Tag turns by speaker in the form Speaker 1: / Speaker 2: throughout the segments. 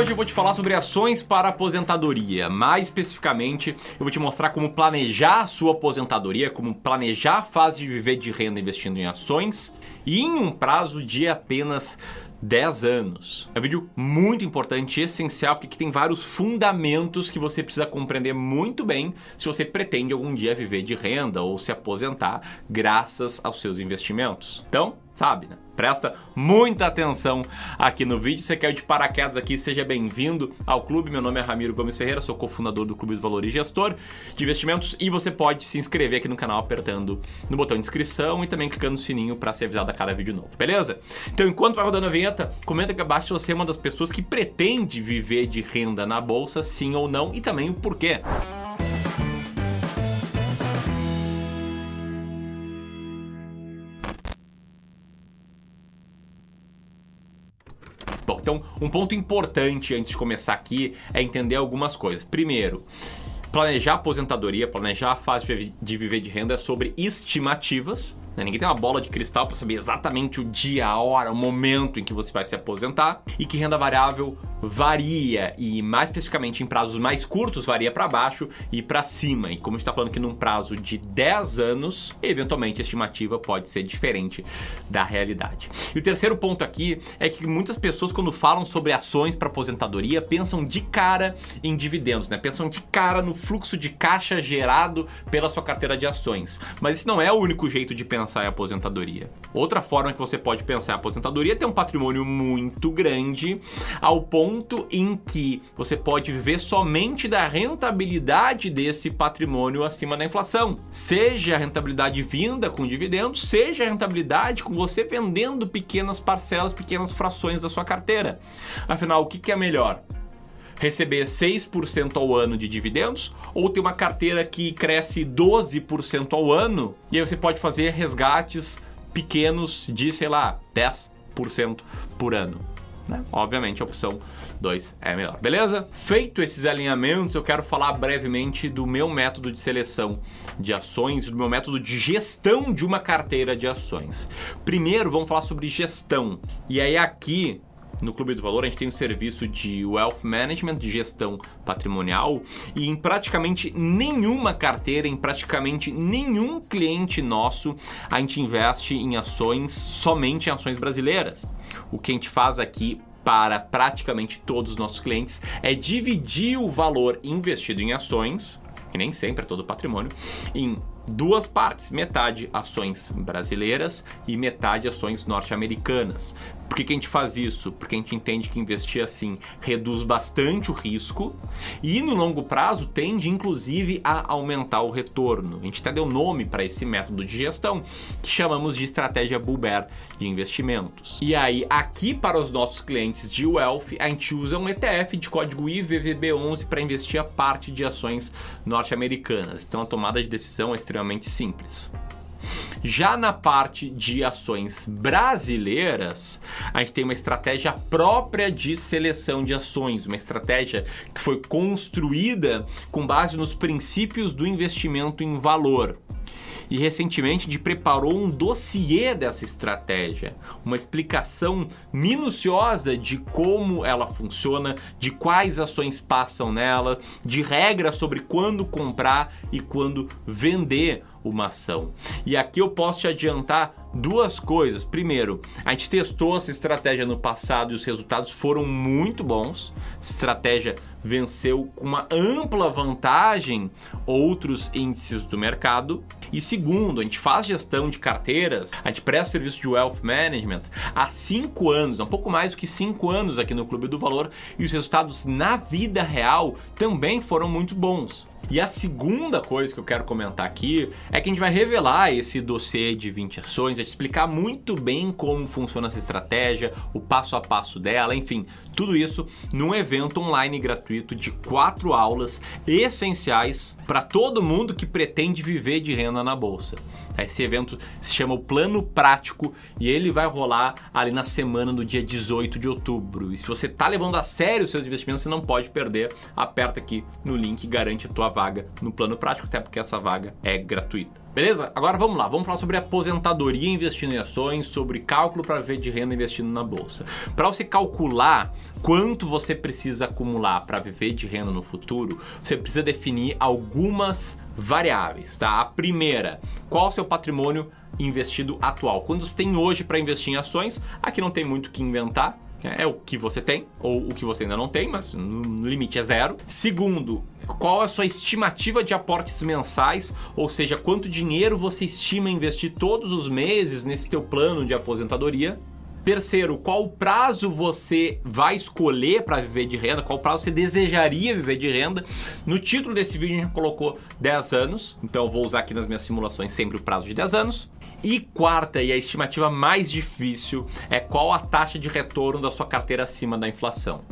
Speaker 1: hoje eu vou te falar sobre ações para aposentadoria. Mais especificamente, eu vou te mostrar como planejar sua aposentadoria, como planejar a fase de viver de renda investindo em ações e em um prazo de apenas 10 anos. É um vídeo muito importante e essencial porque tem vários fundamentos que você precisa compreender muito bem se você pretende algum dia viver de renda ou se aposentar graças aos seus investimentos. Então, sabe, né? Presta muita atenção aqui no vídeo. Você quer de paraquedas aqui, seja bem-vindo ao clube. Meu nome é Ramiro Gomes Ferreira, sou cofundador do Clube do Valor e Gestor de Investimentos e você pode se inscrever aqui no canal apertando no botão de inscrição e também clicando no sininho para ser avisado a cada vídeo novo, beleza? Então, enquanto vai rodando a vinheta, comenta aqui abaixo se você é uma das pessoas que pretende viver de renda na bolsa, sim ou não, e também o porquê. Bom, então um ponto importante antes de começar aqui é entender algumas coisas. Primeiro, planejar aposentadoria, planejar a fase de viver de renda é sobre estimativas. Né? Ninguém tem uma bola de cristal para saber exatamente o dia, a hora, o momento em que você vai se aposentar. E que renda variável varia e mais especificamente em prazos mais curtos varia para baixo e para cima. E como está falando que num prazo de 10 anos, eventualmente a estimativa pode ser diferente da realidade. E o terceiro ponto aqui é que muitas pessoas quando falam sobre ações para aposentadoria pensam de cara em dividendos, né? Pensam de cara no fluxo de caixa gerado pela sua carteira de ações. Mas esse não é o único jeito de pensar em aposentadoria. Outra forma que você pode pensar em aposentadoria é ter um patrimônio muito grande ao ponto ponto em que você pode viver somente da rentabilidade desse patrimônio acima da inflação. Seja a rentabilidade vinda com dividendos, seja a rentabilidade com você vendendo pequenas parcelas, pequenas frações da sua carteira. Afinal, o que é melhor? receber 6% ao ano de dividendos ou ter uma carteira que cresce 12% ao ano e aí você pode fazer resgates pequenos de, sei lá, 10% por ano. Né? Obviamente a opção 2 é melhor. Beleza? Feito esses alinhamentos, eu quero falar brevemente do meu método de seleção de ações, do meu método de gestão de uma carteira de ações. Primeiro, vamos falar sobre gestão. E aí aqui no Clube do Valor a gente tem um serviço de wealth management, de gestão patrimonial, e em praticamente nenhuma carteira, em praticamente nenhum cliente nosso, a gente investe em ações somente em ações brasileiras. O que a gente faz aqui para praticamente todos os nossos clientes é dividir o valor investido em ações, e nem sempre é todo patrimônio, em duas partes, metade ações brasileiras e metade ações norte-americanas. Por que, que, a gente faz isso? Porque a gente entende que investir assim reduz bastante o risco e no longo prazo tende inclusive a aumentar o retorno. A gente até deu nome para esse método de gestão que chamamos de estratégia Bull Bear de investimentos. E aí, aqui para os nossos clientes de Wealth, a gente usa um ETF de código IVVB11 para investir a parte de ações norte-americanas. Então a tomada de decisão é extremamente simples. Já na parte de ações brasileiras, a gente tem uma estratégia própria de seleção de ações, uma estratégia que foi construída com base nos princípios do investimento em valor. E recentemente gente preparou um dossiê dessa estratégia, uma explicação minuciosa de como ela funciona, de quais ações passam nela, de regras sobre quando comprar e quando vender uma ação. E aqui eu posso te adiantar duas coisas. Primeiro, a gente testou essa estratégia no passado e os resultados foram muito bons. Estratégia venceu com uma ampla vantagem outros índices do mercado. E segundo, a gente faz gestão de carteiras, a gente presta serviço de wealth management há cinco anos, um pouco mais do que cinco anos aqui no Clube do Valor, e os resultados na vida real também foram muito bons. E a segunda coisa que eu quero comentar aqui é que a gente vai revelar esse dossiê de 20 ações, a gente explicar muito bem como funciona essa estratégia, o passo a passo dela, enfim, tudo isso num evento online gratuito de quatro aulas essenciais para todo mundo que pretende viver de renda na bolsa. Esse evento se chama o Plano Prático e ele vai rolar ali na semana do dia 18 de outubro. E se você está levando a sério os seus investimentos, você não pode perder. Aperta aqui no link e garante a tua vaga no Plano Prático, até porque essa vaga é gratuita. Beleza? Agora vamos lá, vamos falar sobre aposentadoria investindo em ações, sobre cálculo para viver de renda investindo na bolsa. Para você calcular quanto você precisa acumular para viver de renda no futuro, você precisa definir algumas variáveis, tá? A primeira, qual o seu patrimônio investido atual? Quanto você tem hoje para investir em ações? Aqui não tem muito o que inventar é o que você tem, ou o que você ainda não tem, mas no limite é zero. Segundo, qual a sua estimativa de aportes mensais, ou seja, quanto dinheiro você estima investir todos os meses nesse teu plano de aposentadoria. Terceiro, qual prazo você vai escolher para viver de renda? Qual prazo você desejaria viver de renda? No título desse vídeo a gente colocou 10 anos, então eu vou usar aqui nas minhas simulações sempre o prazo de 10 anos. E quarta, e a estimativa mais difícil, é qual a taxa de retorno da sua carteira acima da inflação.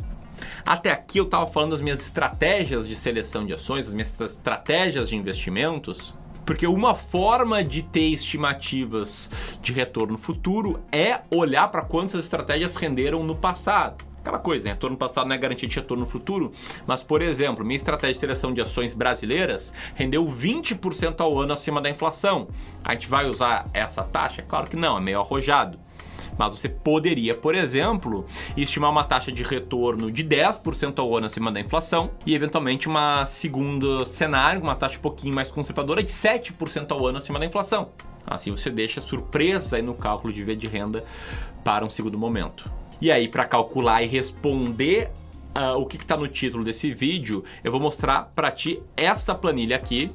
Speaker 1: Até aqui eu estava falando das minhas estratégias de seleção de ações, das minhas estratégias de investimentos, porque uma forma de ter estimativas de retorno futuro é olhar para quantas estratégias renderam no passado. Aquela coisa, né? Retorno passado não é garantia de retorno futuro, mas, por exemplo, minha estratégia de seleção de ações brasileiras rendeu 20% ao ano acima da inflação. A gente vai usar essa taxa? Claro que não, é meio arrojado. Mas você poderia, por exemplo, estimar uma taxa de retorno de 10% ao ano acima da inflação e, eventualmente, uma segunda cenário, uma taxa um pouquinho mais conservadora de 7% ao ano acima da inflação. Assim você deixa surpresa aí no cálculo de V de renda para um segundo momento. E aí, para calcular e responder uh, o que está no título desse vídeo, eu vou mostrar para ti essa planilha aqui.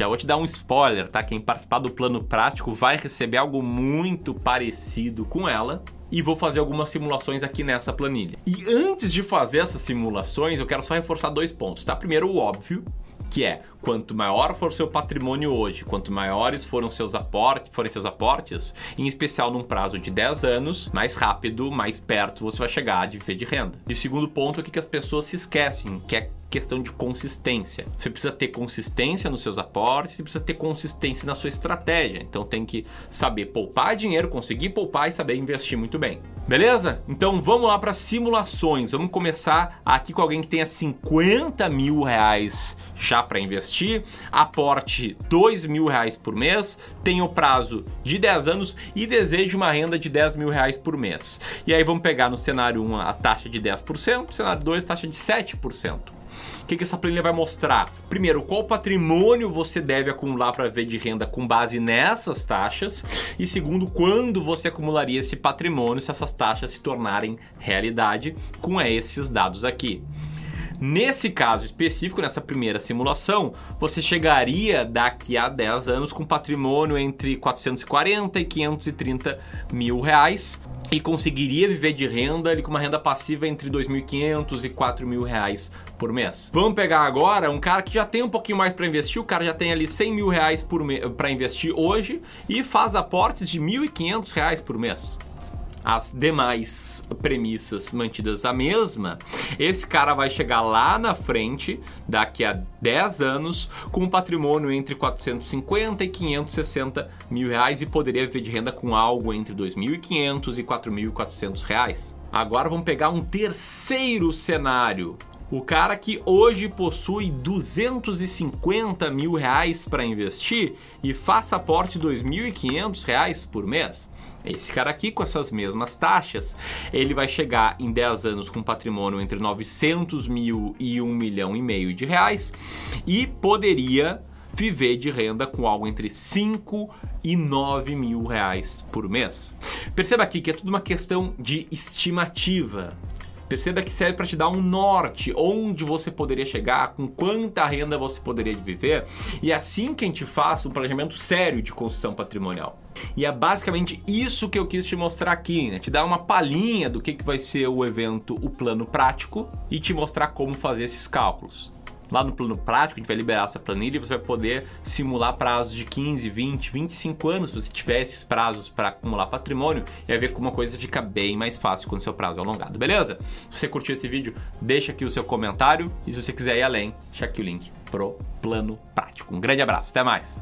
Speaker 1: Já vou te dar um spoiler, tá? Quem participar do plano prático vai receber algo muito parecido com ela. E vou fazer algumas simulações aqui nessa planilha. E antes de fazer essas simulações, eu quero só reforçar dois pontos, tá? Primeiro, o óbvio, que é quanto maior for seu patrimônio hoje, quanto maiores foram seus aportes, forem seus aportes, em especial num prazo de 10 anos, mais rápido, mais perto você vai chegar de viver de renda. E o segundo ponto é que as pessoas se esquecem, que é questão de consistência. Você precisa ter consistência nos seus aportes, você precisa ter consistência na sua estratégia. Então tem que saber poupar dinheiro, conseguir poupar e saber investir muito bem. Beleza? Então vamos lá para simulações. Vamos começar aqui com alguém que tenha 50 mil reais já para investir, aporte 2 mil reais por mês, tenha o prazo de 10 anos e deseje uma renda de 10 mil reais por mês. E aí vamos pegar no cenário 1 a taxa de 10%, no cenário 2 a taxa de 7% que, que essa planilha vai mostrar? Primeiro, qual patrimônio você deve acumular para ver de renda com base nessas taxas. E segundo, quando você acumularia esse patrimônio se essas taxas se tornarem realidade com esses dados aqui. Nesse caso específico, nessa primeira simulação, você chegaria daqui a 10 anos com patrimônio entre 440 e 530 mil reais e conseguiria viver de renda ali com uma renda passiva entre 2.500 e 4.000 reais por mês. Vamos pegar agora um cara que já tem um pouquinho mais para investir, o cara já tem ali 100 mil reais para investir hoje e faz aportes de 1.500 reais por mês as demais premissas mantidas a mesma, esse cara vai chegar lá na frente, daqui a 10 anos, com um patrimônio entre 450 e 560 mil reais e poderia viver de renda com algo entre 2.500 e 4.400 reais. Agora vamos pegar um terceiro cenário. O cara que hoje possui 250 mil reais para investir e faça aporte de 2.500 reais por mês. Esse cara aqui, com essas mesmas taxas, ele vai chegar em 10 anos com patrimônio entre 900 mil e 1 milhão e meio de reais e poderia viver de renda com algo entre 5 e 9 mil reais por mês. Perceba aqui que é tudo uma questão de estimativa. Perceba que serve para te dar um norte, onde você poderia chegar, com quanta renda você poderia viver, e é assim que a gente faz um planejamento sério de construção patrimonial. E é basicamente isso que eu quis te mostrar aqui, né? Te dar uma palhinha do que, que vai ser o evento, o plano prático, e te mostrar como fazer esses cálculos. Lá no plano prático, a gente vai liberar essa planilha e você vai poder simular prazos de 15, 20, 25 anos, se você tiver esses prazos para acumular patrimônio, e vai ver como a coisa fica bem mais fácil quando o seu prazo é alongado, beleza? Se você curtiu esse vídeo, deixa aqui o seu comentário e se você quiser ir além, deixa aqui o link pro plano prático. Um grande abraço, até mais!